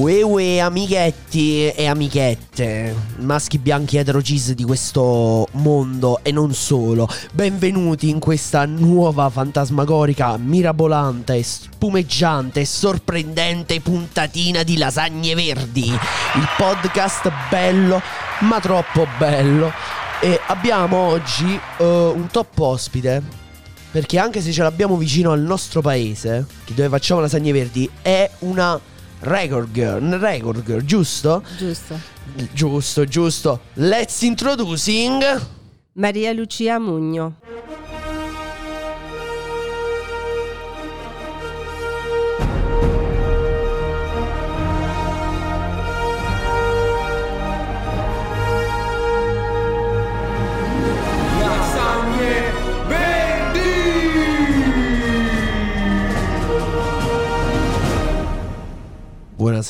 Ue ue amichetti e amichette, maschi bianchi etero cis di questo mondo e non solo. Benvenuti in questa nuova fantasmagorica, mirabolante, spumeggiante e sorprendente puntatina di lasagne verdi. Il podcast bello, ma troppo bello. E abbiamo oggi uh, un top ospite perché anche se ce l'abbiamo vicino al nostro paese, dove facciamo lasagne verdi, è una record girl, record girl, giusto? Giusto. Giusto, giusto. Let's introducing Maria Lucia Mugno.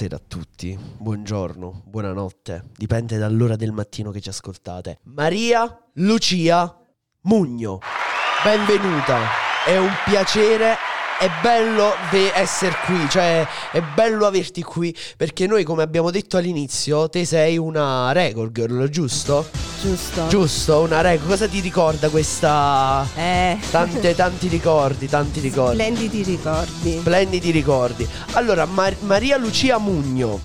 Buonasera a tutti, buongiorno, buonanotte, dipende dall'ora del mattino che ci ascoltate. Maria Lucia Mugno, benvenuta, è un piacere, è bello essere qui, cioè è bello averti qui perché noi come abbiamo detto all'inizio, te sei una record girl, giusto? Giusto. Giusto, una record, cosa ti ricorda questa... Eh. Tante, tanti ricordi, tanti ricordi. Splendidi ricordi. Splendidi ricordi. Allora, Mar- Maria Lucia Mugno.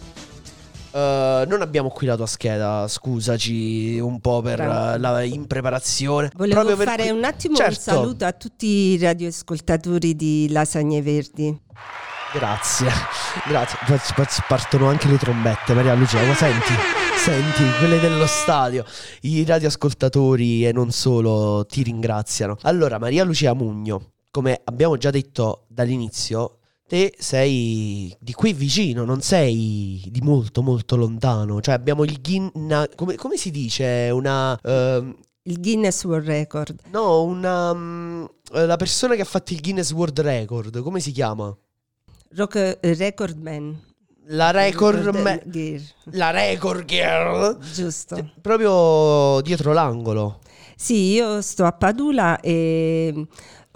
Eh, non abbiamo qui la tua scheda, scusaci un po' per eh, la impreparazione. Volevo Proprio per fare cui- un attimo Certo. un saluto a tutti i radioascoltatori di Lasagne Verdi. Grazie, grazie. Partono anche le trombette, Maria Lucia. Ma senti, senti, quelle dello stadio. I radioascoltatori e non solo ti ringraziano. Allora, Maria Lucia Mugno, come abbiamo già detto dall'inizio, te sei di qui vicino, non sei di molto molto lontano. Cioè abbiamo il Guinness... Come, come si dice? Una... ehm, Il Guinness World Record. no, una... eh, la persona che ha fatto il Guinness World Record, come si chiama? Rock, eh, record Man. La record... Gear. La record girl. Giusto. Eh, Proprio dietro l'angolo. Sì, io sto a Padula e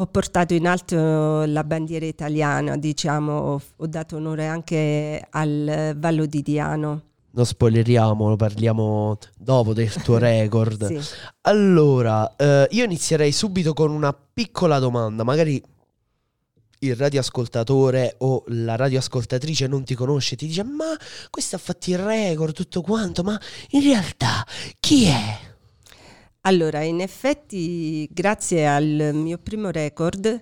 ho portato in alto la bandiera italiana, diciamo, ho, dato onore anche al Vallo di Diano. Non spoileriamo, lo parliamo dopo del tuo record. Sì. Allora, eh, io inizierei subito con una piccola domanda. Magari il radioascoltatore o la radioascoltatrice non ti conosce, ti dice: Ma questo ha fatto il record, tutto quanto, ma in realtà chi è? Allora, in effetti, grazie al mio primo record,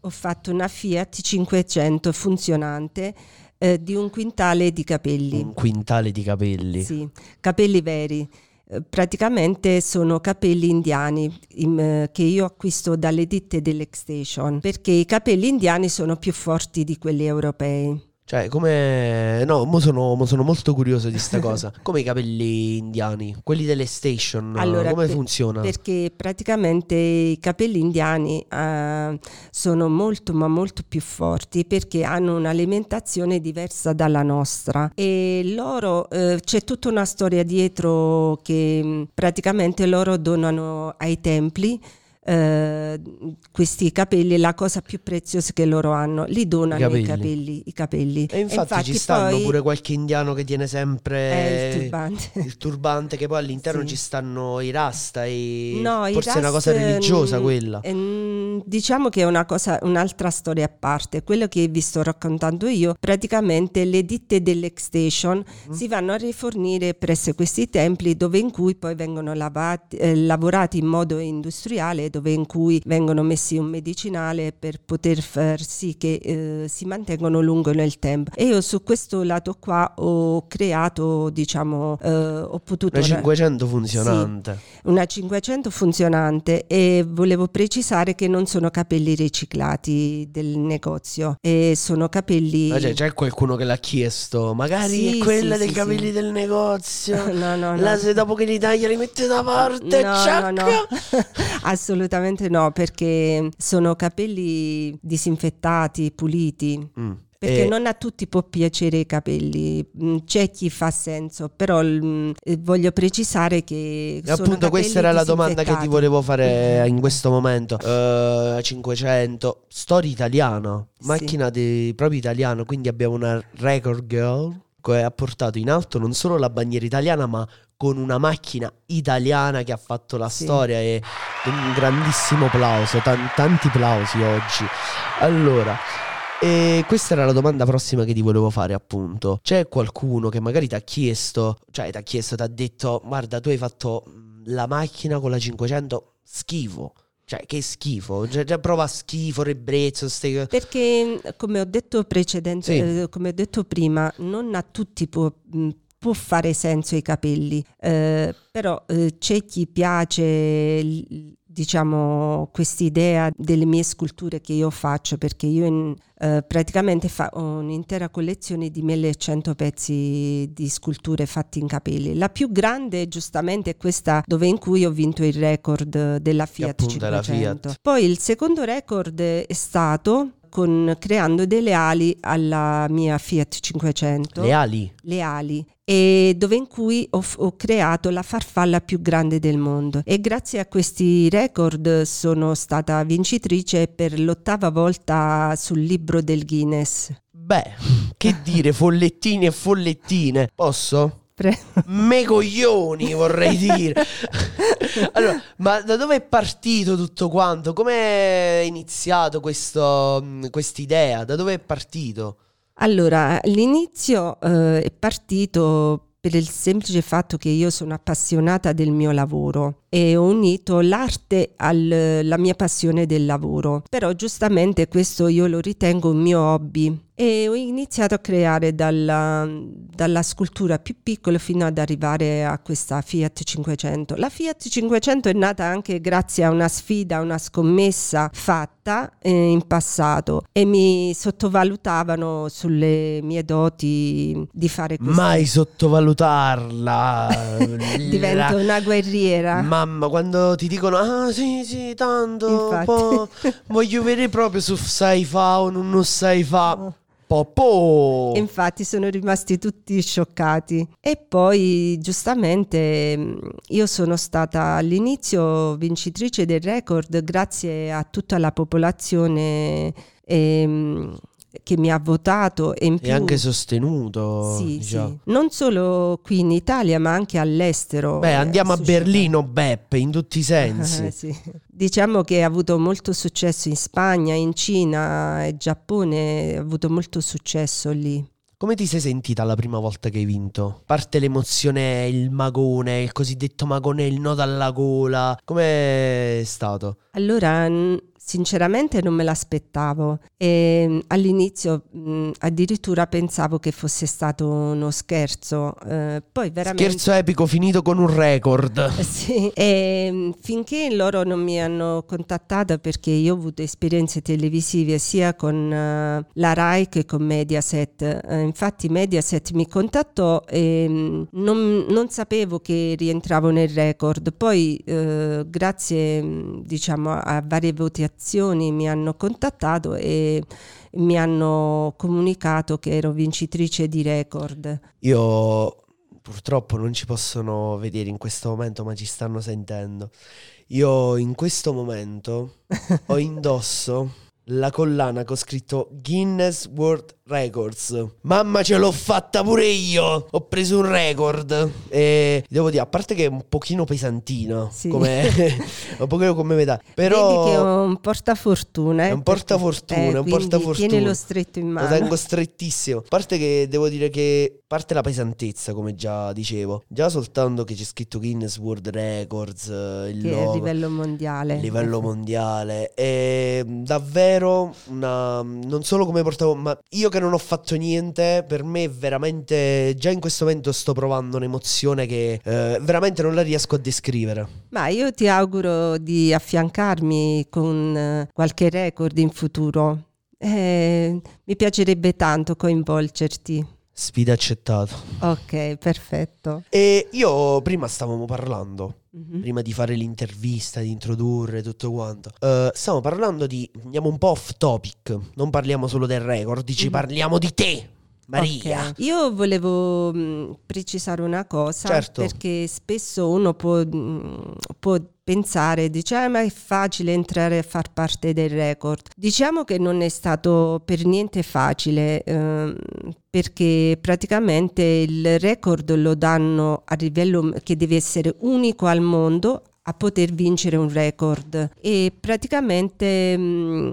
ho fatto una Fiat 500 funzionante eh, di un quintale di capelli. Un quintale di capelli. Sì, capelli veri. Eh, Praticamente sono capelli indiani im- eh, che io acquisto dalle ditte dell'Exstation perché i capelli indiani sono più forti di quelli europei. Cioè, come... No, mo sono, mo sono molto curioso di sta cosa. Come i capelli indiani, quelli delle station, Allora, come per- funziona? Perché praticamente i capelli indiani eh, sono molto ma molto più forti perché hanno un'alimentazione diversa dalla nostra e loro eh, c'è tutta una storia dietro che praticamente loro donano ai templi eh, questi capelli la cosa più preziosa che loro hanno li donano capelli. i capelli i capelli E infatti, ci stanno poi pure qualche indiano che tiene sempre è il turbante il turbante, che poi all'interno Sì. ci stanno i rasta e No, i forse è una cosa religiosa mm, quella. ehm, diciamo che è una cosa, un'altra storia a parte. Quello che vi sto raccontando io, praticamente le ditte dell'Exstation Mm. si vanno a rifornire presso questi templi dove in cui poi vengono lavati- eh, lavorati in modo industriale, dove in cui vengono messi un medicinale per poter far sì che eh, si mantengano lungo nel tempo. E io su questo lato qua ho creato, diciamo, eh, ho potuto... Una ra- 500 funzionante. una 500 funzionante e volevo precisare che non sono capelli riciclati del negozio e sono capelli Ma cioè, c'è qualcuno che l'ha chiesto, magari Sì, è quella sì, dei sì, capelli sì. del negozio. no no no La dopo che li taglia li mette da parte, No, no, no. assolutamente no perché sono capelli disinfettati puliti Mm. Perché E- non a tutti può piacere i capelli, Mm, c'è chi fa senso, però mm, eh, voglio precisare che... E appunto questa era la domanda che ti volevo fare in questo momento. Eh, 500, storia italiana, Sì. macchina di, proprio italiano, quindi abbiamo una record girl. che ha portato in alto non solo la bandiera italiana, ma con una macchina italiana che ha fatto la Sì. storia e un grandissimo applauso, tan- tanti applausi oggi. Allora, e questa era la domanda prossima che ti volevo fare, appunto. C'è qualcuno che magari ti ha chiesto, cioè ti ha chiesto, ti ha detto, guarda, tu hai fatto la macchina con la 500, schifo. Cioè, che schifo. Cioè, già prova schifo, ribrezzo, ste... Perché, come ho detto precedente, Sì. eh, come ho detto prima, non a tutti può, può fare senso i capelli, eh, però eh, c'è chi piace, l- diciamo, quest'idea delle mie sculture che io faccio, perché io in- eh, praticamente fa- ho un'intera collezione di 1100 pezzi di sculture fatti in capelli. La più grande, giustamente, è questa dove in cui ho vinto il record della Fiat appunto è la 500. Fiat. Poi il secondo record è stato con, creando delle ali alla mia Fiat 500 Le ali. le ali e dove in cui ho, ho creato la farfalla più grande del mondo e grazie a questi record sono stata vincitrice per l'ottava volta sul libro del Guinness. Beh, che dire, follettini e follettine. Posso? Pre- Me coglioni vorrei dire. allora, ma da dove è partito tutto quanto? Come è iniziato questo, mh, quest'idea? Da dove è partito? Allora, all'inizio eh, è partito per il semplice fatto che io sono appassionata del mio lavoro e ho unito l'arte alla mia passione del lavoro. Però giustamente questo io lo ritengo un mio hobby e ho iniziato a creare dalla, dalla scultura più piccola fino ad arrivare a questa Fiat 500. La Fiat 500 è nata anche grazie a una sfida, una scommessa fatta eh, in passato e mi sottovalutavano sulle mie doti di fare questo. Mai sottovalutarla. Divento una guerriera. Mamma, quando ti dicono, ah sì, sì, tanto, Infatti. voglio vedere proprio se sai fa o non sai fa. Po, po. E infatti sono rimasti tutti scioccati. E poi giustamente mh, io sono stata all'inizio vincitrice del record grazie a tutta la popolazione ehm, che mi ha votato e in E più... anche sostenuto. Sì, diciamo. sì. Non solo qui in Italia, ma anche all'estero. Beh, è andiamo a. Berlino, Beppe, in tutti i sensi. Eh, sì. Diciamo che ha avuto molto successo in Spagna, in Cina e Giappone, ha avuto molto successo lì. Come ti sei sentita la prima volta che hai vinto? Parte l'emozione, il magone, il cosiddetto magone, il nodo alla gola. Com'è stato? Allora, sinceramente non me l'aspettavo e mh, all'inizio mh, addirittura pensavo che fosse stato uno scherzo, eh, poi veramente... Scherzo epico finito con un record. Sì, e mh, finché loro non mi hanno contattata perché io ho avuto esperienze televisive sia con eh, la RAI che con Mediaset. Eh, infatti Mediaset mi contattò e mh, non, non sapevo che rientravo nel record. Poi eh, grazie diciamo a varie votazioni mi hanno contattato e mi hanno comunicato che ero vincitrice di record. Io purtroppo non ci possono vedere in questo momento, ma ci stanno sentendo. Io in questo momento ho indosso la collana che ho scritto Guinness World Records. Mamma ce l'ho fatta pure io! Ho preso un record e devo dire, a parte che è un pochino pesantina, Sì. come un pochino come metà, però Vedi che ho un portafortuna. eh, È un portafortuna, è un portafortuna. Tienilo stretto in Lo mano. tengo strettissimo. A parte che devo dire che parte la pesantezza, come già dicevo. Già soltanto che c'è scritto Guinness World Records, eh, il che è a logo, livello mondiale. a livello mondiale. È davvero una. Non solo come portavo, ma io che non ho fatto niente, per me veramente. Già in questo momento sto provando un'emozione che eh, veramente non la riesco a descrivere. Ma io ti auguro di affiancarmi con eh, qualche record in futuro. Eh, mi piacerebbe tanto coinvolgerti. Sfida accettata. Ok, perfetto. E io prima stavamo parlando. Mhm. prima di fare l'intervista, di introdurre tutto quanto. Eh, stiamo parlando di. Andiamo un po' off topic. Non parliamo solo del record, dici Mhm. parliamo di te. Maria. Ok. Io volevo mh, precisare una cosa Certo. perché spesso uno può, mh, può pensare, dice "Ah, ma è facile entrare a far parte del record. Diciamo che non è stato per niente facile ehm, perché praticamente il record lo danno a livello che deve essere unico al mondo a poter vincere un record e praticamente mh,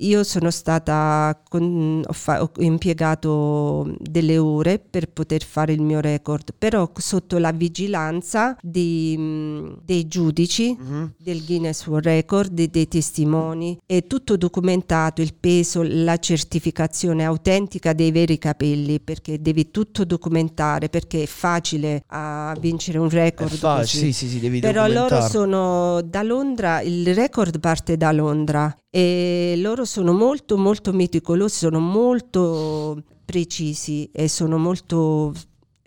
io sono stata, con- ho, fa- ho impiegato delle ore per poter fare il mio record, però sotto la vigilanza di, dei giudici Mhm. del Guinness World Record, dei, dei testimoni, è tutto documentato, il peso, la certificazione autentica dei veri capelli, perché devi tutto documentare, perché è facile a vincere un È record. facile, sì, sì, sì, devi Però loro sono da Londra, il record parte da Londra e loro sono molto molto meticolosi, sono molto precisi e sono molto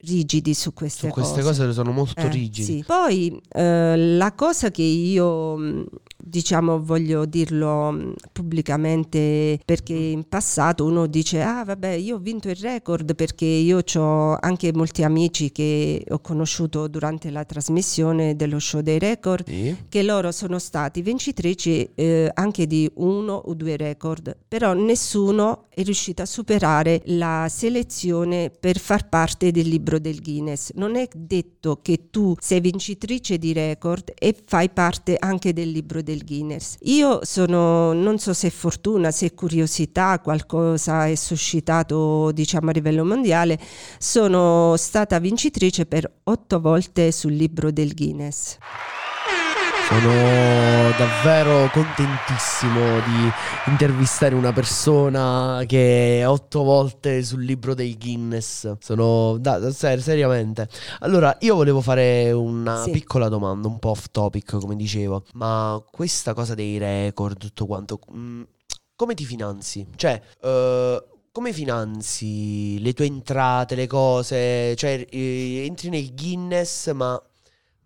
rigidi su queste Su queste cose. cose sono molto Eh, rigidi. sì. Poi eh, la cosa che io mh, diciamo voglio dirlo mh, pubblicamente perché in passato uno dice ah vabbè io ho vinto il record perché io ho anche molti amici che ho conosciuto durante la trasmissione dello show dei record Sì. che loro sono stati vincitrici eh, anche di uno o due record, però nessuno è riuscito a superare la selezione per far parte del libro del Guinness. Non è detto che tu sei vincitrice di record e fai parte anche del libro del Guinness. Io sono, non so se fortuna, se curiosità, qualcosa è suscitato diciamo a livello mondiale, sono stata vincitrice per otto volte sul libro del Guinness. Sono davvero contentissimo di intervistare una persona che è otto volte sul libro dei Guinness. Sono da, da- ser- seriamente. Allora, io volevo fare una Sì. piccola domanda, un po' off topic, come dicevo. Ma questa cosa dei record, tutto quanto, mm, come ti finanzi? Cioè, eh, come finanzi le tue entrate, le cose? Cioè, eh, entri nel Guinness, ma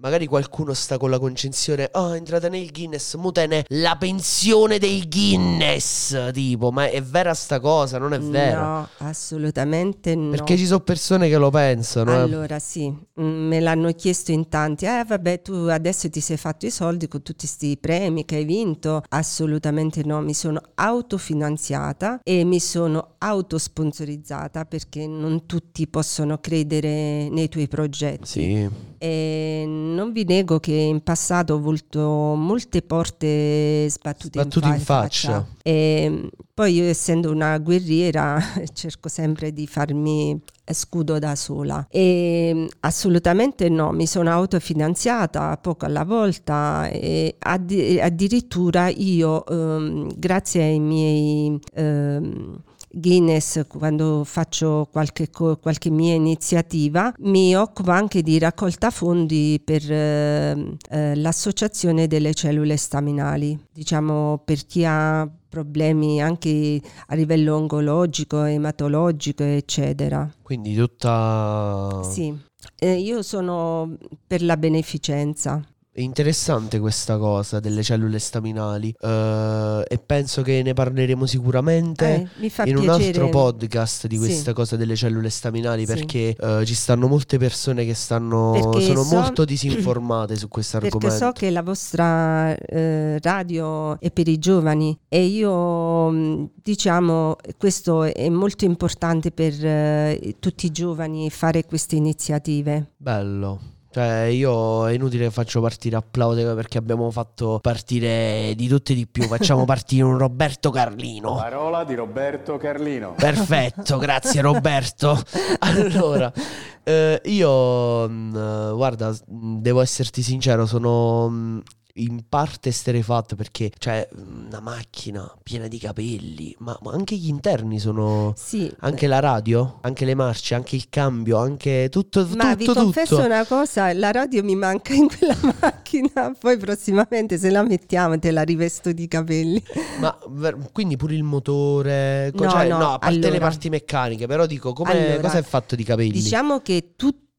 magari qualcuno sta con la concezione, oh, è entrata nel Guinness, mutene la pensione del Guinness, tipo, ma è vera sta cosa? Non è vero. No, assolutamente no. Perché ci sono persone che lo pensano. eh. Allora sì, mm, me l'hanno chiesto in tanti. Eh vabbè, tu adesso ti sei fatto i soldi con tutti questi premi che hai vinto. Assolutamente no, mi sono autofinanziata e mi sono autosponsorizzata perché non tutti possono credere nei tuoi progetti. Sì, E non vi nego che in passato ho avuto molte porte sbattute, Sbattute in fa- faccia. E mm, poi io essendo una guerriera cerco sempre di farmi scudo da sola e mm, assolutamente no, mi sono autofinanziata poco alla volta e addi- addirittura io ehm, grazie ai miei ehm, Guinness quando faccio qualche, qualche mia iniziativa mi occupo anche di raccolta fondi per ehm, eh, l'associazione delle cellule staminali. Diciamo per chi ha problemi anche a livello oncologico, ematologico eccetera. Quindi tutta... sì. Eh, io sono per la beneficenza È interessante questa cosa delle cellule staminali eh, e penso che ne parleremo sicuramente. Eh, in un piacere altro podcast di Sì. questa cosa delle cellule staminali Sì. perché eh, ci stanno molte persone che stanno Perché sono so- molto disinformate su questo Perché argomento. so che la vostra eh, radio è per i giovani e io mh, diciamo questo è molto importante per eh, tutti i giovani fare queste iniziative. Bello. Cioè, io è inutile che faccio partire applaudi perché abbiamo fatto partire di tutto e di più. Facciamo partire un Roberto Carlino. Parola di Roberto Carlino. Perfetto, grazie Roberto. Allora, eh, io, mh, guarda, mh, devo esserti sincero, sono mh, in parte esterefatto perché c'è una macchina piena di capelli, ma, ma anche gli interni sono... Sì. Anche la radio, anche le marce, anche il cambio, anche tutto, Ma tutto, vi confesso tutto. una cosa, la radio mi manca in quella macchina, poi prossimamente se la mettiamo te la rivesto di capelli. Ma quindi pure il motore, No, cioè, no, no, a parte le allora. parti meccaniche, però dico, come, Allora, cosa è fatto di capelli? Diciamo che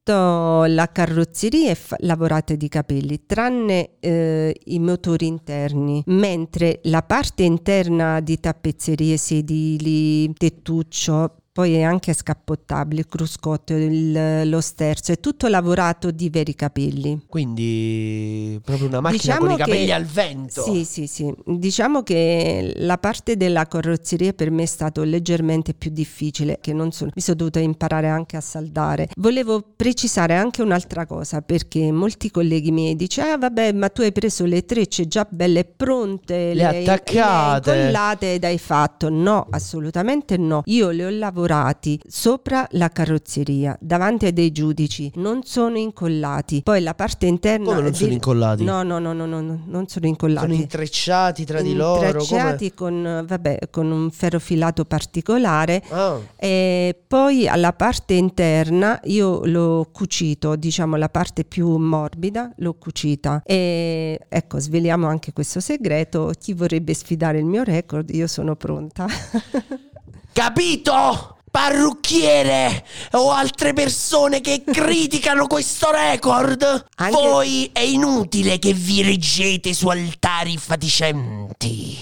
tutta la carrozzeria è fa- lavorata di capelli, tranne eh, i motori interni, mentre la parte interna di tappezzerie, sedili, tettuccio, poi è anche scappottabile, il cruscotto, il- lo sterzo, è tutto lavorato di veri capelli. Quindi proprio una macchina Diciamo con i che- capelli al vento. Sì, sì, sì. Diciamo che la parte della carrozzeria per me è stato leggermente più difficile, che non sono, mi sono dovuta imparare anche a saldare. Volevo precisare anche un'altra cosa, perché molti colleghi miei dicono, ah vabbè, ma tu hai preso le trecce già belle pronte, Le attaccate." le incollate ed hai fatto. No, assolutamente no. Io le ho lavorati sopra la carrozzeria, davanti ai dei giudici, non sono incollati. Poi la parte interna... Come non sono incollati? No, no, no, no, no, no, non sono incollati. Sono intrecciati tra di loro. Intrecciati con, vabbè, con un ferro filato particolare. Ah, E poi alla parte interna io l'ho cucito, diciamo la parte più morbida l'ho cucita. E ecco, sveliamo anche questo segreto. Chi vorrebbe sfidare il mio record, io sono pronta. Capito? Parrucchiere o altre persone che criticano questo record? Anche- Voi è inutile che vi reggete su altari fatiscenti.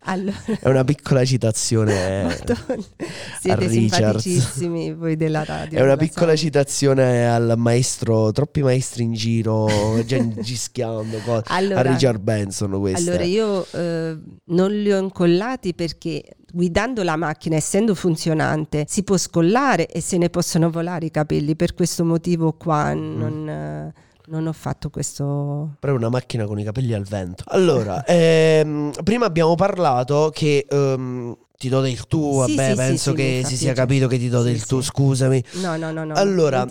allora, È una piccola citazione. Madonna, siete simpaticissimi voi della radio. È una piccola sai. citazione al maestro, troppi maestri in giro, gischiando. Allora- a Richard Benson questa. Allora io eh, non li ho incollati perché guidando la macchina, essendo funzionante, si può scollare e se ne possono volare i capelli. Per questo motivo qua Mm. non, eh, non ho fatto questo... Però è una macchina con i capelli al vento. Allora, ehm, prima abbiamo parlato che ehm, ti do del tu, vabbè, sì, sì, penso sì, che si sia capito che ti do del tu, scusami. No, no, no, no. Allora.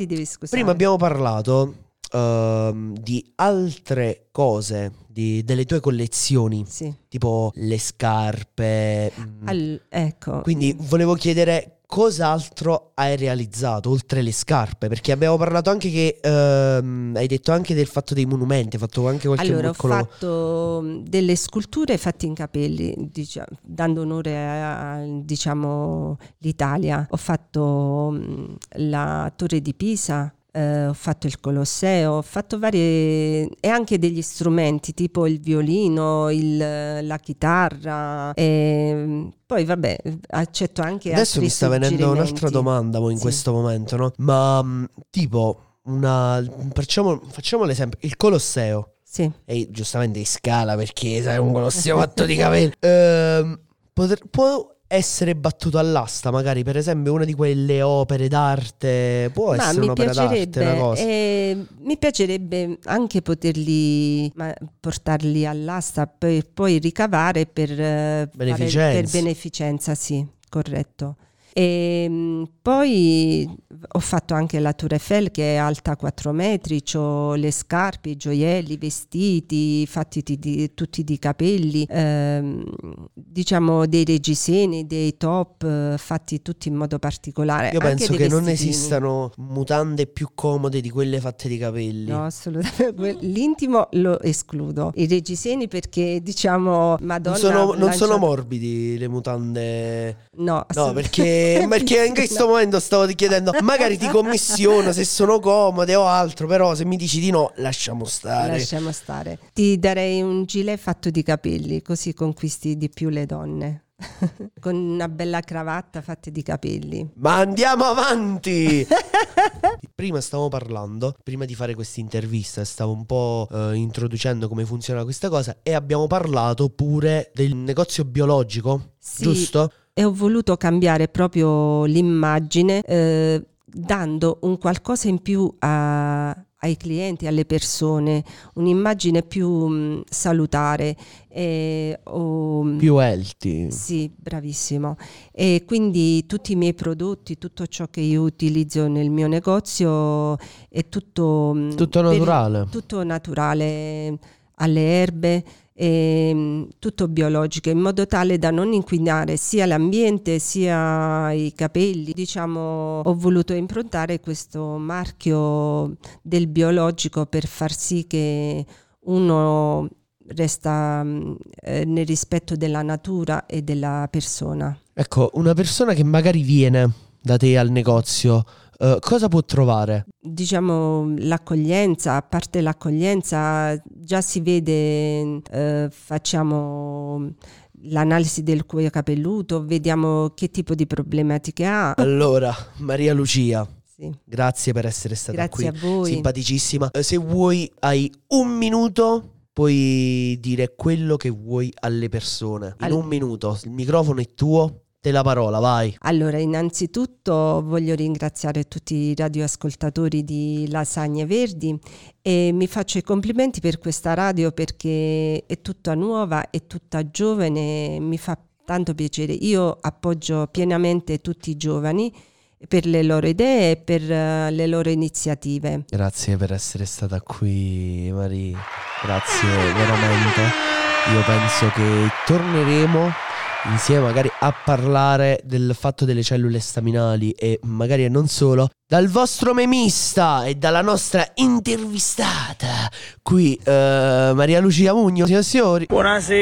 Prima abbiamo parlato ehm, di altre cose, di- delle tue collezioni, Sì. tipo le scarpe. mm. Al- ecco. Quindi volevo chiedere cos'altro hai realizzato oltre le scarpe, perché abbiamo parlato anche che ehm, hai detto anche del fatto dei monumenti, hai fatto anche qualche Allora, piccolo ho fatto mh, delle sculture fatte in capelli, dicia- dando onore a, diciamo, l'Italia. Ho fatto mh, la Torre di Pisa, eh, ho fatto il Colosseo, ho fatto varie e anche degli strumenti tipo il violino, il- la chitarra. E, poi vabbè, accetto anche Adesso mi sta venendo un'altra domanda in Sì. questo momento, no? Ma mh, tipo una facciamo, facciamo l'esempio, il Colosseo. Sì. E giustamente in scala perché sai un Colosseo fatto di capelli. Ehm, poter- può essere battuto all'asta, magari per esempio una di quelle opere d'arte, può Ma essere un'opera d'arte, una cosa. eh, mi piacerebbe anche poterli ma, portarli all'asta per poi ricavare per, eh, fare- Beneficenza. per beneficenza, sì, corretto. E mh, poi ho fatto anche la Tour Eiffel che è alta 4 metri, ho le scarpe, i gioielli, i vestiti fatti di- tutti di capelli, ehm, diciamo dei reggiseni, dei top fatti tutti in modo particolare. Io penso che non vestitini. esistano mutande più comode di quelle fatte di capelli. No, assolutamente. L'intimo lo escludo. I reggiseni perché diciamo Madonna non sono, non lancia- sono morbidi le mutande. No, No, assolutamente. Perché, perché in questo momento stavo chiedendo, magari ti commissiono se sono comode o altro, però se mi dici di no, lasciamo stare. Lasciamo stare. Ti darei un gilet fatto di capelli, così conquisti di più le donne. Con una bella cravatta fatta di capelli. Ma andiamo avanti! prima stavamo parlando, prima di fare questa intervista, stavo un po' eh, introducendo come funziona questa cosa e abbiamo parlato pure del negozio biologico, Sì, giusto? E ho voluto cambiare proprio l'immagine eh, dando un qualcosa in più a- ai clienti, alle persone, un'immagine più mh, salutare. e ho- Più healthy. Sì, bravissimo. E quindi tutti i miei prodotti, tutto ciò che io utilizzo nel mio negozio è tutto, mh, Tutto per- naturale. tutto naturale, alle erbe, e, tutto biologico, in modo tale da non inquinare sia l'ambiente sia i capelli. Diciamo, ho voluto improntare questo marchio del biologico per far sì che uno resta mh, eh, nel rispetto della natura e della persona. Ecco, una persona che magari viene da te al negozio, eh, cosa può trovare? Diciamo l'accoglienza, a parte l'accoglienza, già si vede, eh, facciamo l'analisi del cuoio capelluto, vediamo che tipo di problematiche ha. Allora, Maria Lucia, Sì. grazie per essere stata Grazie qui. a voi. Simpaticissima. Eh, Se vuoi, hai un minuto. Puoi dire quello che vuoi alle persone. In All- un minuto, il microfono è tuo, te la parola, vai. Allora, innanzitutto voglio ringraziare tutti i radioascoltatori di Lasagne Verdi e mi faccio i complimenti per questa radio perché è tutta nuova, è tutta giovane, mi fa tanto piacere. Io appoggio pienamente tutti i giovani per le loro idee e per eh, le loro iniziative. Grazie per essere stata qui, Maria. Grazie veramente. Io penso che torneremo insieme magari a parlare del fatto delle cellule staminali e magari non solo dal vostro memista e dalla nostra intervistata qui eh, Maria Lucia Mugno signor e signori Buonasera.